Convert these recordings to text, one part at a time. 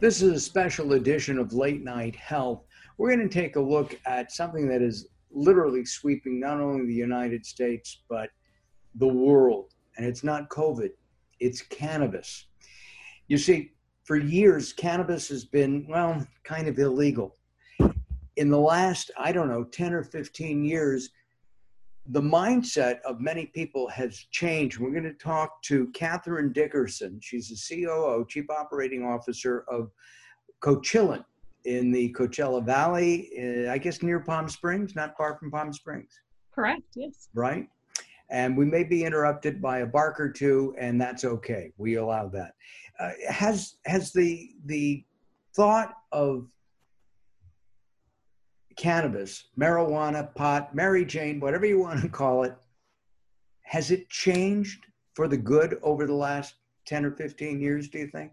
This is a special edition of Late Night Health. We're going to take a look at something that is literally sweeping not only the United States, but the world. And it's not COVID, it's cannabis. You see, for years, cannabis has been, well, kind of illegal. In the last, I don't know, 10 or 15 years, the mindset of many people has changed. We're going to talk to Katherine Dickerson. She's the COO, Chief Operating Officer of Coachillin in the Coachella Valley, uh, I guess near Palm Springs, not far from Palm Springs. Correct, yes. Right? And we may be interrupted by a bark or two, and that's okay. We allow that. Uh, has has the the thought of cannabis, marijuana, pot, Mary Jane, whatever you want to call it, has it changed for the good over the last 10 or 15 years, do you think?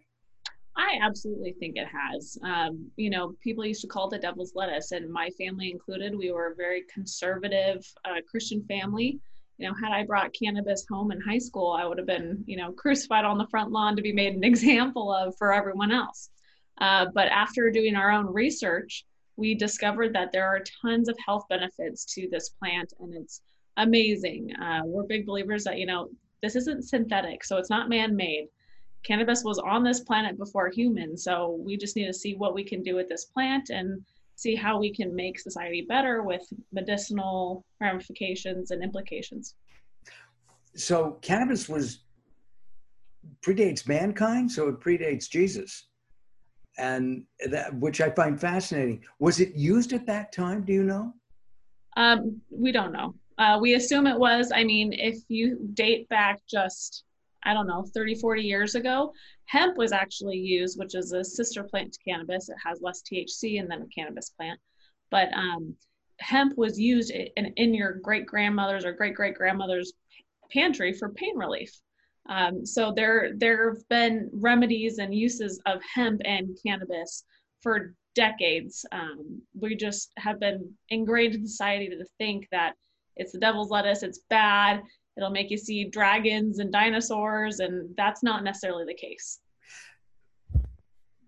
I absolutely think it has. Um, you know, people used to call it the devil's lettuce, and my family included. We were a very conservative uh, Christian family. You know, had I brought cannabis home in high school, I would have been, you know, crucified on the front lawn to be made an example of for everyone else. Uh, but after doing our own research, we discovered that there are tons of health benefits to this plant and it's amazing. Uh, we're big believers that, you know, this isn't synthetic, so it's not man made. Cannabis was on this planet before humans, so we just need to see what we can do with this plant and see how we can make society better with medicinal ramifications and implications. So, cannabis was predates mankind, so it predates Jesus and that which I find fascinating. Was it used at that time? Do you know? Um, we don't know. Uh, we assume it was. I mean, if you date back just, I don't know, 30, 40 years ago, hemp was actually used, which is a sister plant to cannabis. It has less THC than a cannabis plant. But um, hemp was used in, in your great grandmother's or great great grandmother's pantry for pain relief. Um, so there there have been remedies and uses of hemp and cannabis for decades. Um, we just have been ingrained in society to think that it's the devil's lettuce, it's bad, it'll make you see dragons and dinosaurs, and that's not necessarily the case.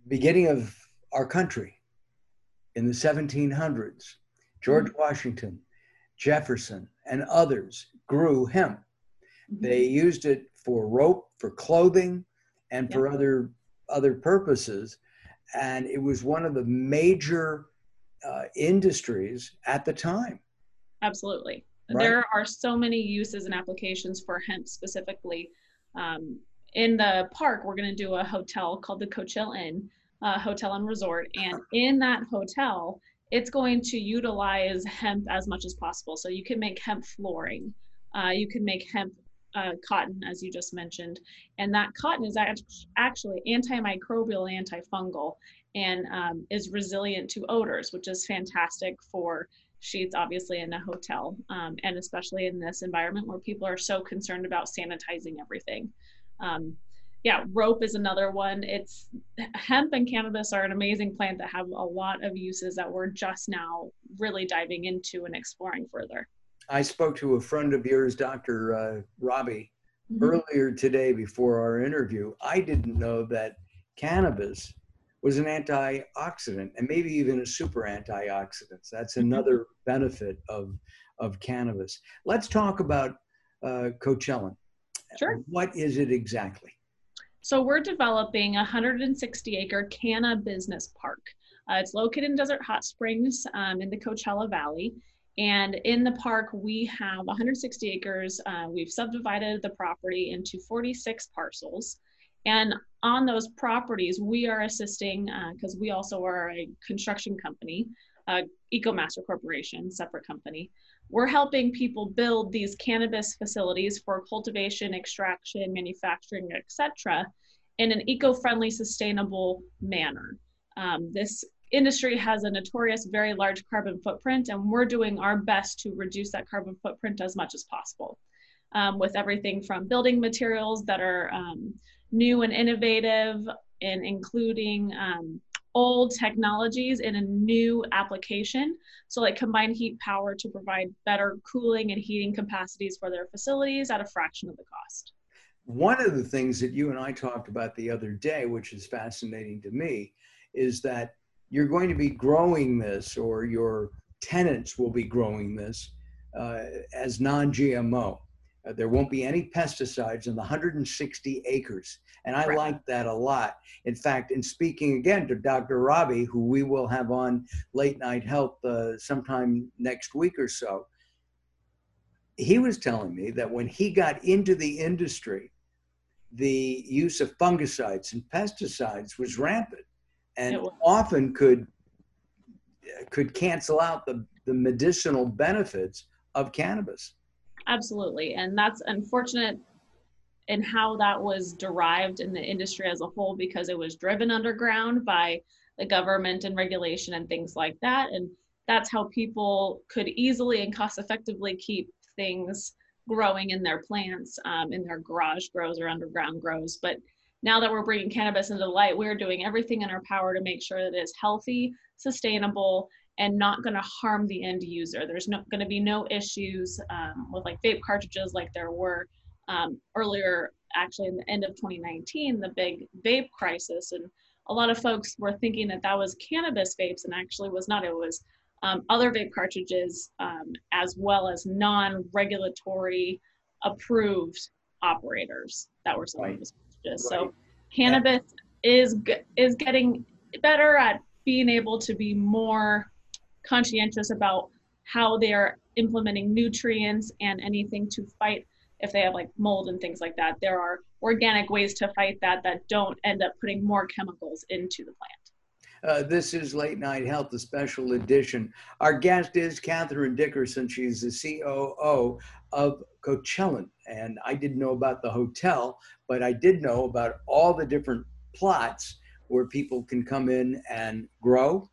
Beginning of our country in the 1700s, George mm-hmm. Washington, Jefferson, and others grew hemp. Mm-hmm. They used it for rope, for clothing, and for other other purposes. And it was one of the major uh, industries at the time. Absolutely. Right. There are so many uses and applications for hemp specifically. Um, in the park, we're going to do a hotel called the Coachella Inn, uh, Hotel and Resort. And in that hotel, it's going to utilize hemp as much as possible. So you can make hemp flooring. Uh, you can make hemp uh, cotton, as you just mentioned. And that cotton is actually antimicrobial, antifungal, and um, is resilient to odors, which is fantastic for sheets, obviously, in a hotel, um, and especially in this environment where people are so concerned about sanitizing everything. Um, yeah, rope is another one. It's hemp and cannabis are an amazing plant that have a lot of uses that we're just now really diving into and exploring further. I spoke to a friend of yours, Dr. Uh, Robbie, mm-hmm. earlier today before our interview. I didn't know that cannabis was an antioxidant and maybe even a super antioxidant. That's mm-hmm. another benefit of, of cannabis. Let's talk about uh, Coachillin. Sure. What is it exactly? So we're developing a 160 acre canna business park. Uh, it's located in Desert Hot Springs um, in the Coachella Valley. And in the park, we have 160 acres. Uh, we've subdivided the property into 46 parcels. And on those properties, we are assisting, because uh, we also are a construction company, uh, EcoMaster Corporation, separate company. We're helping people build these cannabis facilities for cultivation, extraction, manufacturing, etc., in an eco-friendly, sustainable manner. Um, this industry has a notorious very large carbon footprint and we're doing our best to reduce that carbon footprint as much as possible. Um, with everything from building materials that are um, new and innovative and including um, old technologies in a new application. So like combined heat power to provide better cooling and heating capacities for their facilities at a fraction of the cost. One of the things that you and I talked about the other day, which is fascinating to me, is that you're going to be growing this, or your tenants will be growing this uh, as non GMO. Uh, there won't be any pesticides in the 160 acres. And I right. like that a lot. In fact, in speaking again to Dr. Rabi, who we will have on Late Night Health uh, sometime next week or so, he was telling me that when he got into the industry, the use of fungicides and pesticides was rampant and often could could cancel out the, the medicinal benefits of cannabis. Absolutely. And that's unfortunate in how that was derived in the industry as a whole because it was driven underground by the government and regulation and things like that. And that's how people could easily and cost effectively keep things growing in their plants, um, in their garage grows or underground grows. But now that we're bringing cannabis into the light, we're doing everything in our power to make sure that it is healthy, sustainable, and not going to harm the end user. There's not going to be no issues um, with like vape cartridges like there were um, earlier, actually in the end of 2019, the big vape crisis. And a lot of folks were thinking that that was cannabis vapes and actually was not. It was um, other vape cartridges um, as well as non-regulatory approved operators that were selling right. Cartridges. Right. So cannabis yeah. is is getting better at being able to be more conscientious about how they're implementing nutrients and anything to fight if they have like mold and things like that. There are organic ways to fight that that don't end up putting more chemicals into the plant. Uh, this is Late Night Health, a special edition. Our guest is Katherine Dickerson. She's the COO of Coachillin. And I didn't know about the hotel, but I did know about all the different plots where people can come in and grow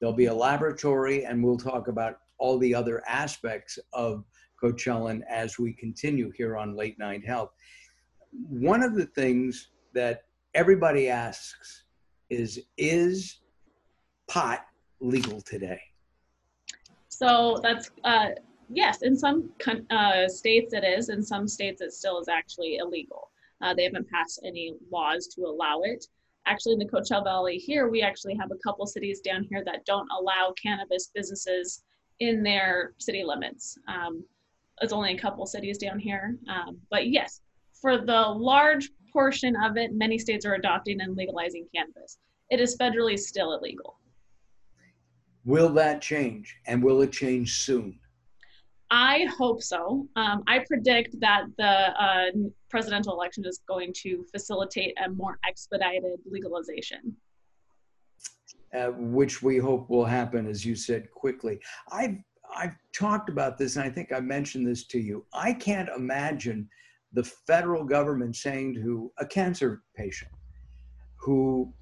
There'll be a laboratory, and we'll talk about all the other aspects of Coachillin as we continue here on Late Night Health. One of the things that everybody asks is Is pot legal today? So that's, uh, yes, in some uh, states it is, in some states it still is actually illegal. Uh, they haven't passed any laws to allow it actually in the Coachella Valley here, we actually have a couple cities down here that don't allow cannabis businesses in their city limits. Um, it's only a couple cities down here. Um, but yes, for the large portion of it, many states are adopting and legalizing cannabis. It is federally still illegal. Will that change? And will it change soon? I hope so. Um, I predict that the uh, presidential election is going to facilitate a more expedited legalization. Uh, which we hope will happen, as you said, quickly. I've I've talked about this, and I think I mentioned this to you. I can't imagine the federal government saying to a cancer patient who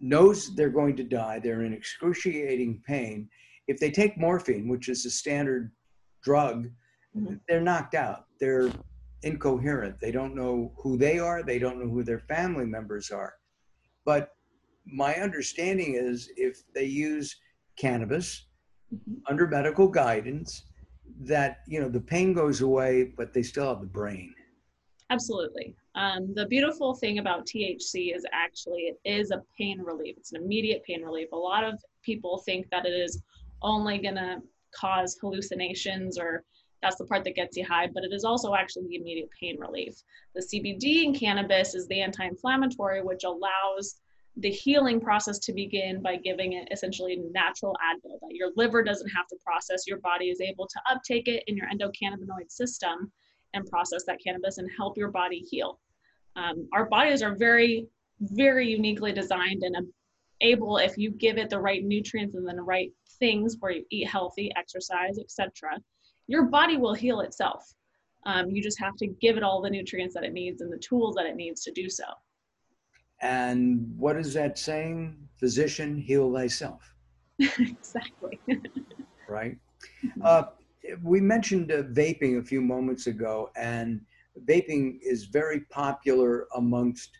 knows they're going to die, they're in excruciating pain, if they take morphine, which is a standard drug, mm-hmm. they're knocked out. They're incoherent. They don't know who they are. They don't know who their family members are. But my understanding is if they use cannabis mm-hmm. under medical guidance, that you know the pain goes away, but they still have the brain. Absolutely. Um, the beautiful thing about THC is actually it is a pain relief. It's an immediate pain relief. A lot of people think that it is only going to cause hallucinations or that's the part that gets you high, but it is also actually the immediate pain relief. The CBD in cannabis is the anti inflammatory, which allows the healing process to begin by giving it essentially natural Advil that your liver doesn't have to process. Your body is able to uptake it in your endocannabinoid system and process that cannabis and help your body heal. Um, our bodies are very, very uniquely designed and able, if you give it the right nutrients and then the right things where you eat healthy, exercise, etc., your body will heal itself. Um, you just have to give it all the nutrients that it needs and the tools that it needs to do so. And what is that saying? Physician, heal thyself. exactly. right. Uh, we mentioned uh, vaping a few moments ago, and vaping is very popular amongst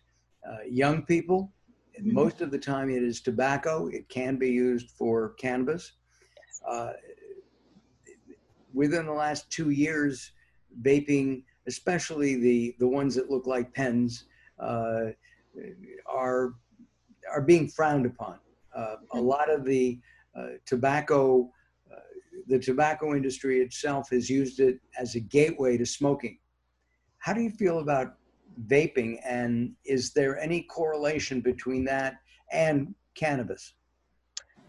uh, young people Mm-hmm. Most of the time, it is tobacco. It can be used for cannabis. Uh, within the last two years, vaping especially the the ones that look like pens, uh, are are being frowned upon. Uh, a lot of the uh, tobacco, uh, the tobacco industry itself has used it as a gateway to smoking. How do you feel about vaping, and is there any correlation between that and cannabis?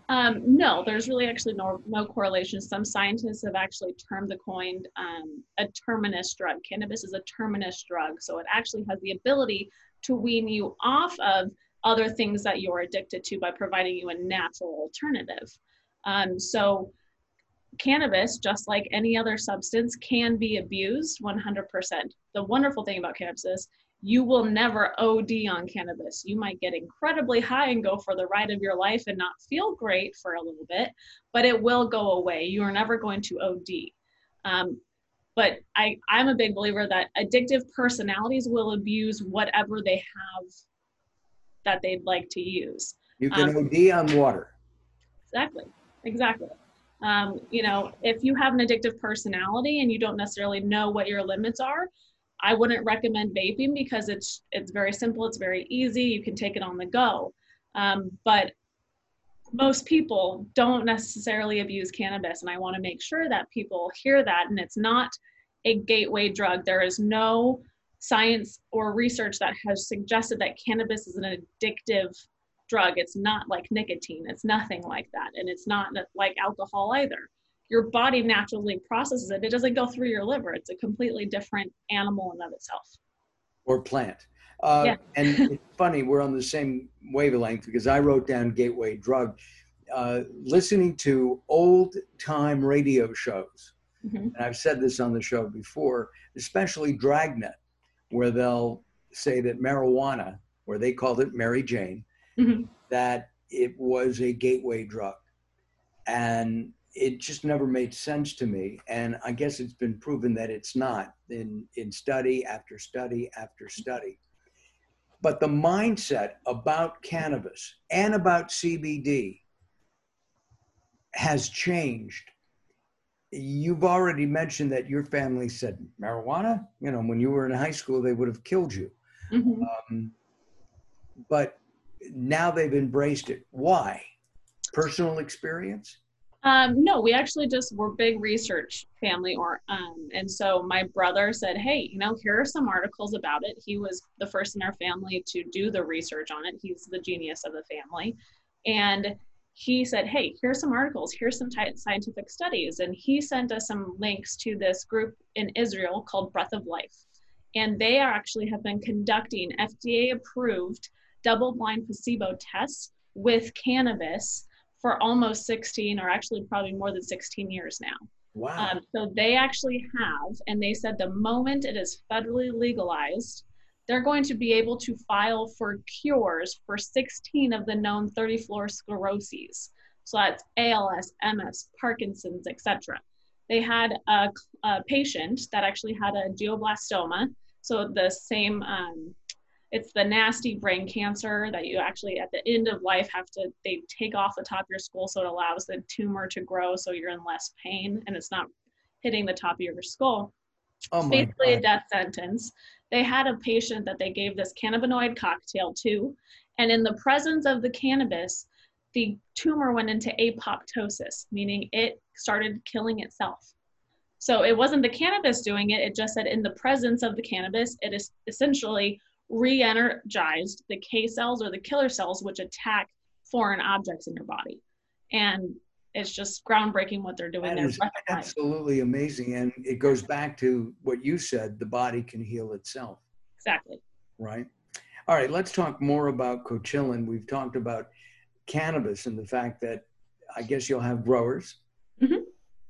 Um, no, there's really actually no, no correlation. Some scientists have actually termed the coin um, a terminus drug. Cannabis is a terminus drug, so it actually has the ability to wean you off of other things that you're addicted to by providing you a natural alternative. Um, so, cannabis, just like any other substance, can be abused 100%. The wonderful thing about cannabis is you will never OD on cannabis. You might get incredibly high and go for the ride of your life and not feel great for a little bit, but it will go away. You are never going to OD. Um, but I, I'm a big believer that addictive personalities will abuse whatever they have that they'd like to use. You can um, OD on water. Exactly. Exactly. Um, you know, if you have an addictive personality and you don't necessarily know what your limits are, I wouldn't recommend vaping because it's it's very simple, it's very easy, you can take it on the go. Um, but most people don't necessarily abuse cannabis, and I want to make sure that people hear that. And it's not a gateway drug. There is no science or research that has suggested that cannabis is an addictive drug. It's not like nicotine. It's nothing like that, and it's not like alcohol either your body naturally processes it. It doesn't go through your liver. It's a completely different animal in and of itself. Or plant. Uh, yeah. and it's funny, we're on the same wavelength because I wrote down gateway drug. Uh, listening to old time radio shows, mm-hmm. and I've said this on the show before, especially Dragnet, where they'll say that marijuana, or they called it Mary Jane, mm-hmm. that it was a gateway drug. And it just never made sense to me. And I guess it's been proven that it's not in, in study after study after study. But the mindset about cannabis and about CBD has changed. You've already mentioned that your family said marijuana, you know, when you were in high school, they would have killed you. Mm-hmm. Um, but now they've embraced it. Why? Personal experience? Um, no, we actually just were big research family, or um, and so my brother said, "Hey, you know, here are some articles about it." He was the first in our family to do the research on it. He's the genius of the family, and he said, "Hey, here's some articles. Here's some t- scientific studies," and he sent us some links to this group in Israel called Breath of Life, and they are actually have been conducting FDA-approved double-blind placebo tests with cannabis for almost 16 or actually probably more than 16 years now. Wow. Um, so they actually have, and they said the moment it is federally legalized, they're going to be able to file for cures for 16 of the known 34 scleroses. So that's ALS, MS, Parkinson's, etc. They had a, a, patient that actually had a glioblastoma, so the same um, it's the nasty brain cancer that you actually at the end of life have to they take off the top of your skull so it allows the tumor to grow so you're in less pain and it's not hitting the top of your skull. Oh basically God. a death sentence. They had a patient that they gave this cannabinoid cocktail to and in the presence of the cannabis the tumor went into apoptosis meaning it started killing itself. So it wasn't the cannabis doing it it just said in the presence of the cannabis it is essentially re-energized the K cells or the killer cells, which attack foreign objects in your body. And it's just groundbreaking what they're doing that there. absolutely amazing. And it goes back to what you said, the body can heal itself. Exactly. Right. All right, let's talk more about Coachillin. We've talked about cannabis and the fact that I guess you'll have growers. Mm-hmm.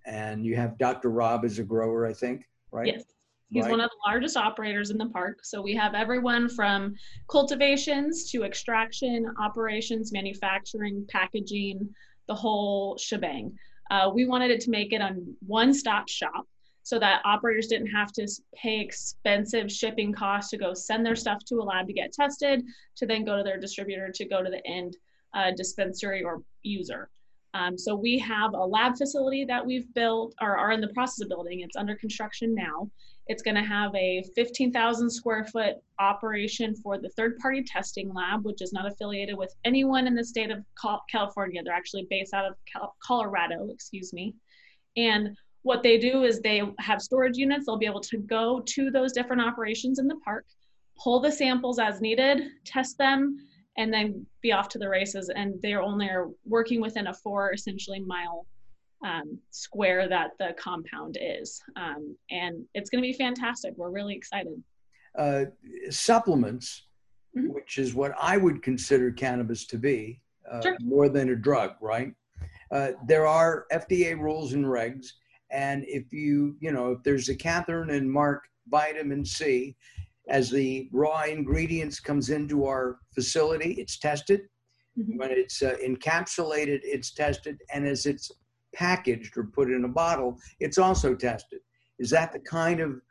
And you have Dr. Rob as a grower, I think, right? Yes. He's right. one of the largest operators in the park. So we have everyone from cultivations to extraction, operations, manufacturing, packaging, the whole shebang. Uh, we wanted it to make it a one stop shop so that operators didn't have to pay expensive shipping costs to go send their stuff to a lab to get tested, to then go to their distributor to go to the end uh, dispensary or user. Um, so we have a lab facility that we've built or are in the process of building. It's under construction now. It's going to have a 15,000 square foot operation for the third party testing lab, which is not affiliated with anyone in the state of California. They're actually based out of Colorado, excuse me. And what they do is they have storage units. They'll be able to go to those different operations in the park, pull the samples as needed, test them, and then be off to the races. And they're only are working within a four essentially mile um, square that the compound is. Um, and it's going to be fantastic. We're really excited. Uh, supplements, mm-hmm. which is what I would consider cannabis to be, uh, sure. more than a drug, right? Uh, there are FDA rules and regs. And if you, you know, if there's a Katherine and Mark vitamin C, as the raw ingredients comes into our facility, it's tested. Mm-hmm. When it's uh, encapsulated, it's tested, and as it's packaged or put in a bottle, it's also tested. Is that the kind of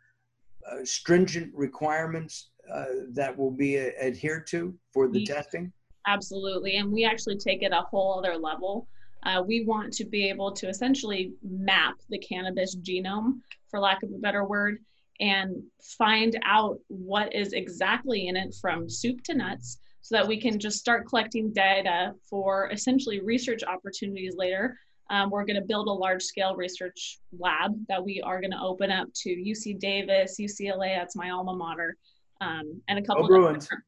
uh, stringent requirements uh, that will be uh, adhered to for the testing? Absolutely, and we actually take it a whole other level. Uh, we want to be able to essentially map the cannabis genome, for lack of a better word, and find out what is exactly in it from soup to nuts so that we can just start collecting data for essentially research opportunities later. Um, we're going to build a large scale research lab that we are going to open up to UC Davis, UCLA, that's my alma mater, um, and a couple go Bruins.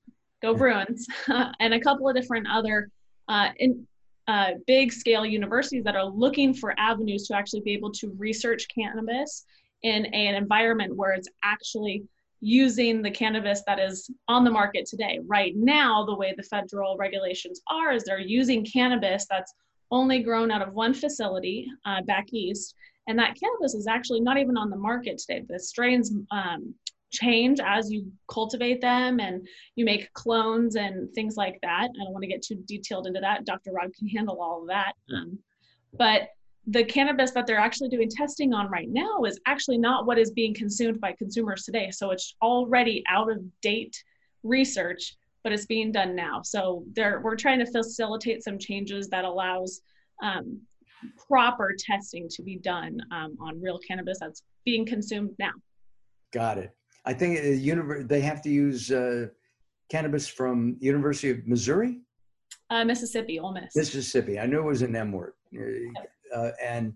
Go Bruins, and a couple of different other uh, in, uh, big scale universities that are looking for avenues to actually be able to research cannabis in an environment where it's actually using the cannabis that is on the market today. Right now, the way the federal regulations are is they're using cannabis that's only grown out of one facility uh, back east. And that cannabis is actually not even on the market today. The strains um, change as you cultivate them and you make clones and things like that. I don't want to get too detailed into that. Dr. Rob can handle all of that. Um, but the cannabis that they're actually doing testing on right now is actually not what is being consumed by consumers today. So it's already out of date research, but it's being done now. So there, we're trying to facilitate some changes that allows um, proper testing to be done um, on real cannabis that's being consumed now. Got it. I think the univer- they have to use uh, cannabis from University of Missouri. Uh, Mississippi, Ole Miss. Mississippi. I knew it was an M word uh, and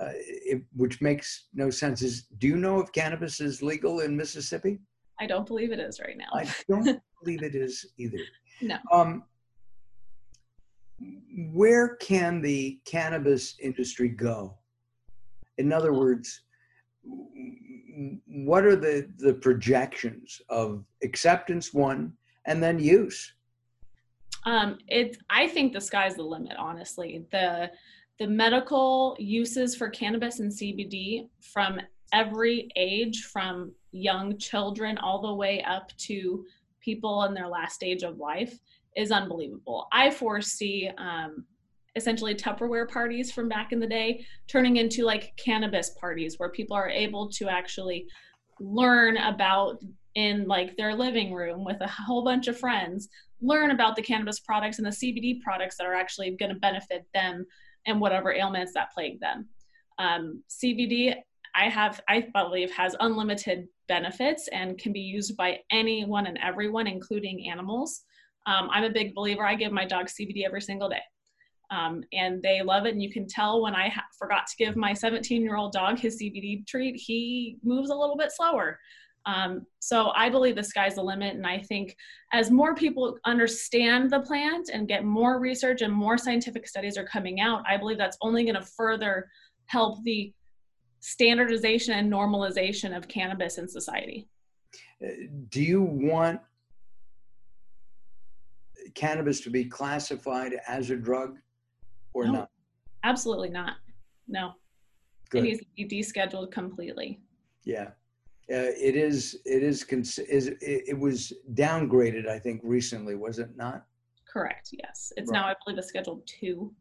uh, it, which makes no sense. Is do you know if cannabis is legal in Mississippi? I don't believe it is right now. I don't believe it is either. No. Um, where can the cannabis industry go? In other words, what are the, the projections of acceptance, one, and then use? Um, it, I think the sky's the limit, honestly. The the medical uses for cannabis and CBD from every age, from young children all the way up to people in their last stage of life, is unbelievable. I foresee um, essentially Tupperware parties from back in the day turning into like cannabis parties where people are able to actually learn about in like their living room with a whole bunch of friends learn about the cannabis products and the CBD products that are actually going to benefit them and whatever ailments that plague them. Um, CBD, I have, I believe, has unlimited benefits and can be used by anyone and everyone, including animals. Um, I'm a big believer. I give my dog CBD every single day. Um, and they love it. And you can tell when I ha- forgot to give my 17 year old dog his CBD treat, he moves a little bit slower. Um, so I believe the sky's the limit. And I think as more people understand the plant and get more research and more scientific studies are coming out, I believe that's only going to further help the standardization and normalization of cannabis in society. Uh, do you want cannabis to be classified as a drug or no, not? Absolutely not. No. Good. It needs to be descheduled completely. Yeah. Uh, it is it is is it, it, was downgraded i think recently was it not correct yes it's right. now i believe a schedule two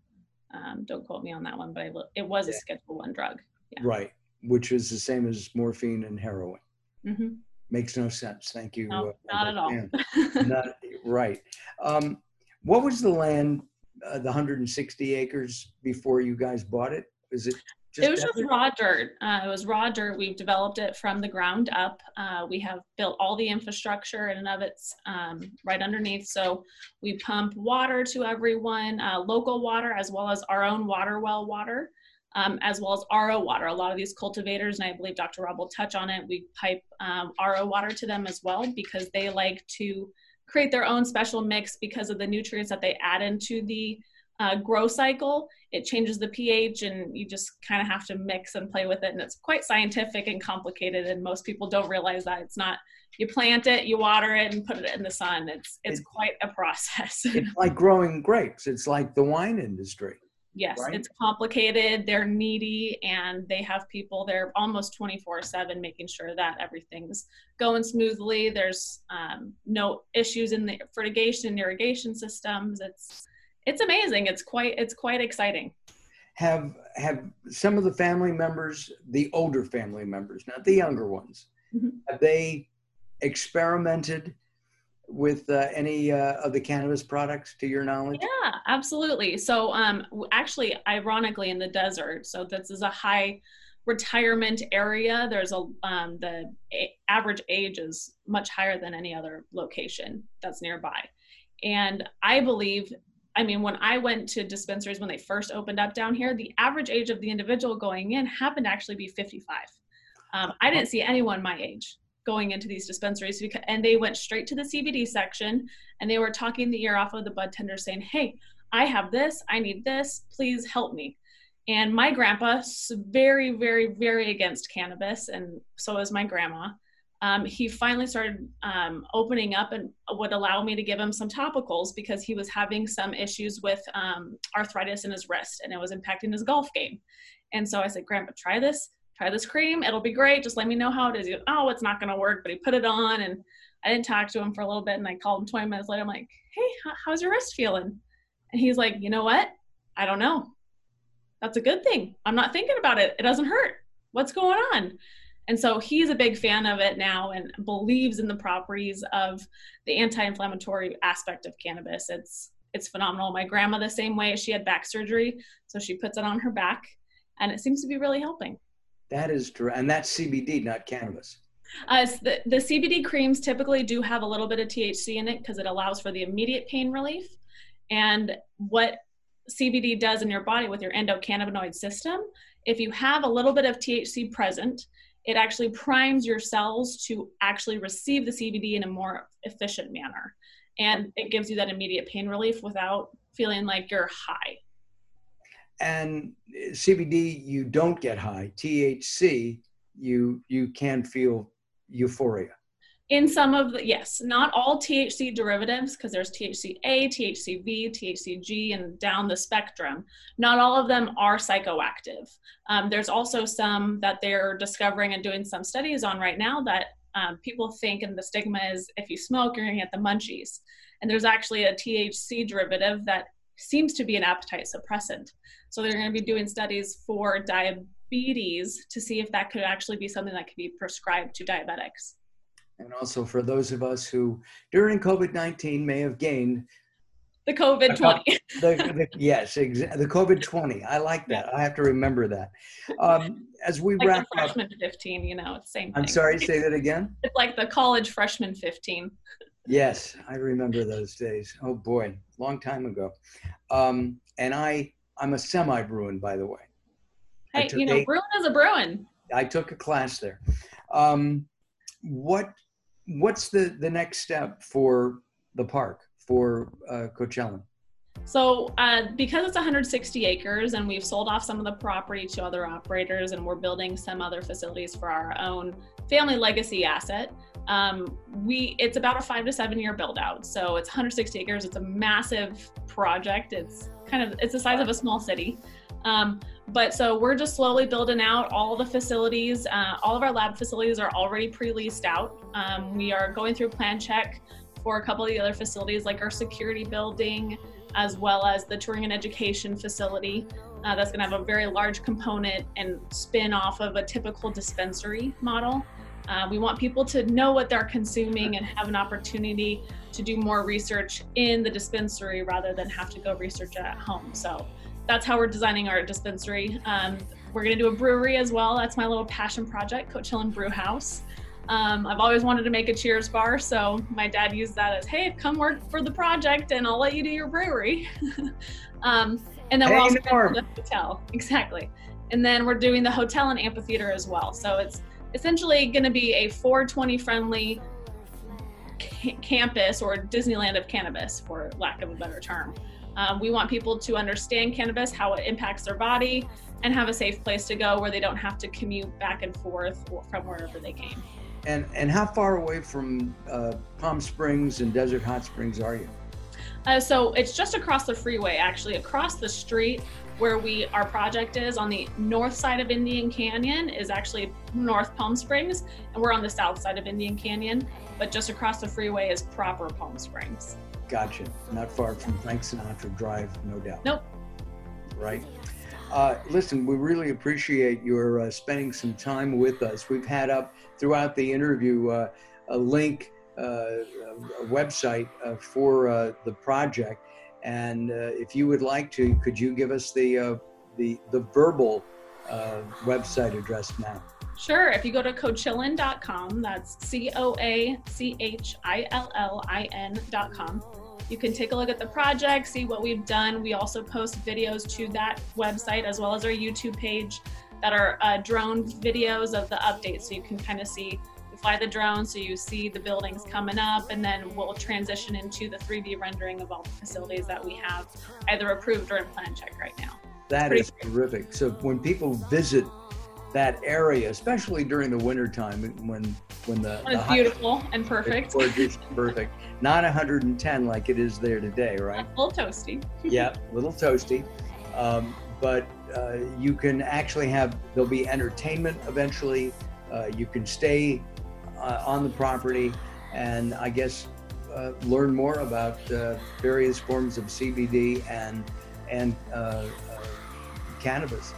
um, don't quote me on that one but I, it was yeah. a schedule one drug yeah. right which is the same as morphine and heroin mm-hmm. makes no sense thank you no, uh, not at all not right um, what was the land uh, the 160 acres before you guys bought it? Is it it was just raw dirt. Uh, it was raw dirt. We've developed it from the ground up. Uh, we have built all the infrastructure in and of it's um, right underneath. So we pump water to everyone, uh, local water as well as our own water well water, um, as well as RO water. A lot of these cultivators, and I believe Dr. Rob will touch on it, we pipe um, RO water to them as well because they like to create their own special mix because of the nutrients that they add into the uh, grow cycle, it changes the pH and you just kind of have to mix and play with it. And it's quite scientific and complicated. And most people don't realize that it's not, you plant it, you water it and put it in the sun. It's, it's it, quite a process. it's like growing grapes. It's like the wine industry. Yes, right? it's complicated. They're needy and they have people there almost 24 7 making sure that everything's going smoothly. There's um, no issues in the fertigation and irrigation systems. It's, it's amazing. It's quite it's quite exciting. Have have some of the family members, the older family members, not the younger ones, mm-hmm. have they experimented with uh, any uh, of the cannabis products to your knowledge? Yeah, absolutely. So um, actually, ironically, in the desert, so this is a high retirement area. There's a um, the a- average age is much higher than any other location that's nearby, and I believe I mean, when I went to dispensaries when they first opened up down here, the average age of the individual going in happened to actually be 55. Um, I didn't see anyone my age going into these dispensaries because, and they went straight to the CBD section and they were talking the ear off of the bud tender saying, Hey, I have this, I need this, please help me. And my grandpa, very, very, very against cannabis, and so is my grandma um, he finally started um, opening up and would allow me to give him some topicals because he was having some issues with um, arthritis in his wrist and it was impacting his golf game. And so I said, Grandpa, try this, try this cream. It'll be great. Just let me know how it is. He goes, oh, it's not going to work. But he put it on and I didn't talk to him for a little bit. And I called him 20 minutes later. I'm like, hey, how's your wrist feeling? And he's like, you know what? I don't know. That's a good thing. I'm not thinking about it. It doesn't hurt. What's going on? And so he's a big fan of it now and believes in the properties of the anti-inflammatory aspect of cannabis. It's it's phenomenal. My grandma the same way. She had back surgery, so she puts it on her back, and it seems to be really helping. That is true, and that's CBD, not cannabis. Uh, the, the CBD creams typically do have a little bit of THC in it because it allows for the immediate pain relief. And what CBD does in your body with your endocannabinoid system, if you have a little bit of THC present, it actually primes your cells to actually receive the CBD in a more efficient manner. And it gives you that immediate pain relief without feeling like you're high. And CBD, you don't get high. THC, you you can feel euphoria in some of the yes not all thc derivatives because there's THC A, THC thca thcv thcg and down the spectrum not all of them are psychoactive. Um, there's also some that they're discovering and doing some studies on right now that um, people think and the stigma is if you smoke you're going to get the munchies. And there's actually a thc derivative that seems to be an appetite suppressant. So they're going to be doing studies for diabetes to see if that could actually be something that could be prescribed to diabetics and also for those of us who during COVID 19 may have gained the COVID 20. the, the, yes, exa- the COVID 20. I like that. I have to remember that. Um, as we like wrap freshman up, 15, you know, it's same thing. I'm sorry, say that again. It's like the college freshman 15. Yes, I remember those days. Oh boy, long time ago. Um, and I, I'm a semi Bruin, by the way. Hey, you know, a, Bruin is a Bruin. I took a class there. Um, what what's the the next step for the park for uh, Coachillin? So, uh, because it's 160 acres and we've sold off some of the property to other operators and we're building some other facilities for our own family legacy asset, um, we it's about a five to seven year build out. So it's 160 acres. It's a massive project. It's kind of it's the size of a small city. Um, but so we're just slowly building out all the facilities. Uh, all of our lab facilities are already pre-leased out. Um, we are going through plan check for a couple of the other facilities like our security building, as well as the touring and education facility. Uh, that's going to have a very large component and spin off of a typical dispensary model. Uh, we want people to know what they're consuming and have an opportunity to do more research in the dispensary rather than have to go research it at home. So that's how we're designing our dispensary. Um, we're going to do a brewery as well. That's my little passion project, Coachillin Brew House. Um, I've always wanted to make a cheers bar, so my dad used that as, hey, come work for the project and I'll let you do your brewery. um, and then we're also doing the hotel. Exactly. And then we're doing the hotel and amphitheater as well. So it's essentially going to be a 420 friendly ca- campus or Disneyland of cannabis, for lack of a better term. Um, we want people to understand cannabis, how it impacts their body, and have a safe place to go where they don't have to commute back and forth from wherever they came. And and how far away from uh, Palm Springs and Desert Hot Springs are you? Uh, so it's just across the freeway, actually, across the street where we our project is on the north side of Indian Canyon is actually North Palm Springs, and we're on the south side of Indian Canyon. But just across the freeway is proper Palm Springs. Gotcha. Not far from Frank Sinatra Drive, no doubt. Nope. Right. Uh, listen, we really appreciate your uh, spending some time with us. We've had up throughout the interview uh, a link, uh, a website uh, for uh, the project. And if you would like to, could you give us the, the, the verbal website address now? Sure. If you go to coachillin.com, that's C O A C H I L L I N.com. You can take a look at the project, see what we've done. We also post videos to that website as well as our YouTube page that are uh, drone videos of the updates. So you can kind of see, we fly the drone, so you see the buildings coming up, and then we'll transition into the 3D rendering of all the facilities that we have either approved or in plan check right now. That is terrific. So when people visit that area, especially during the winter time when when the, when it's the beautiful and perfect. Gorgeous, perfect. Not 110 like it is there today, right? A little toasty. yeah, a little toasty. Um, but uh, you can actually have there'll be entertainment eventually. Uh, you can stay uh, on the property, and I guess uh, learn more about uh, various forms of CBD and and uh, cannabis.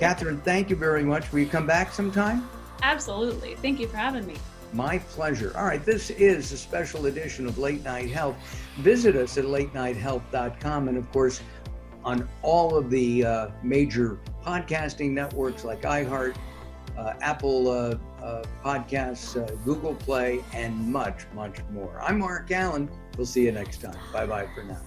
Katherine, thank you very much. Will you come back sometime? Absolutely. Thank you for having me. My pleasure. All right, this is a special edition of Late Night Health. Visit us at latenighthealth.com and, of course, on all of the uh, major podcasting networks like iHeart, uh, Apple uh, uh Podcasts, uh, Google Play, and much, much more. I'm Mark Alyn. We'll see you next time. Bye bye for now.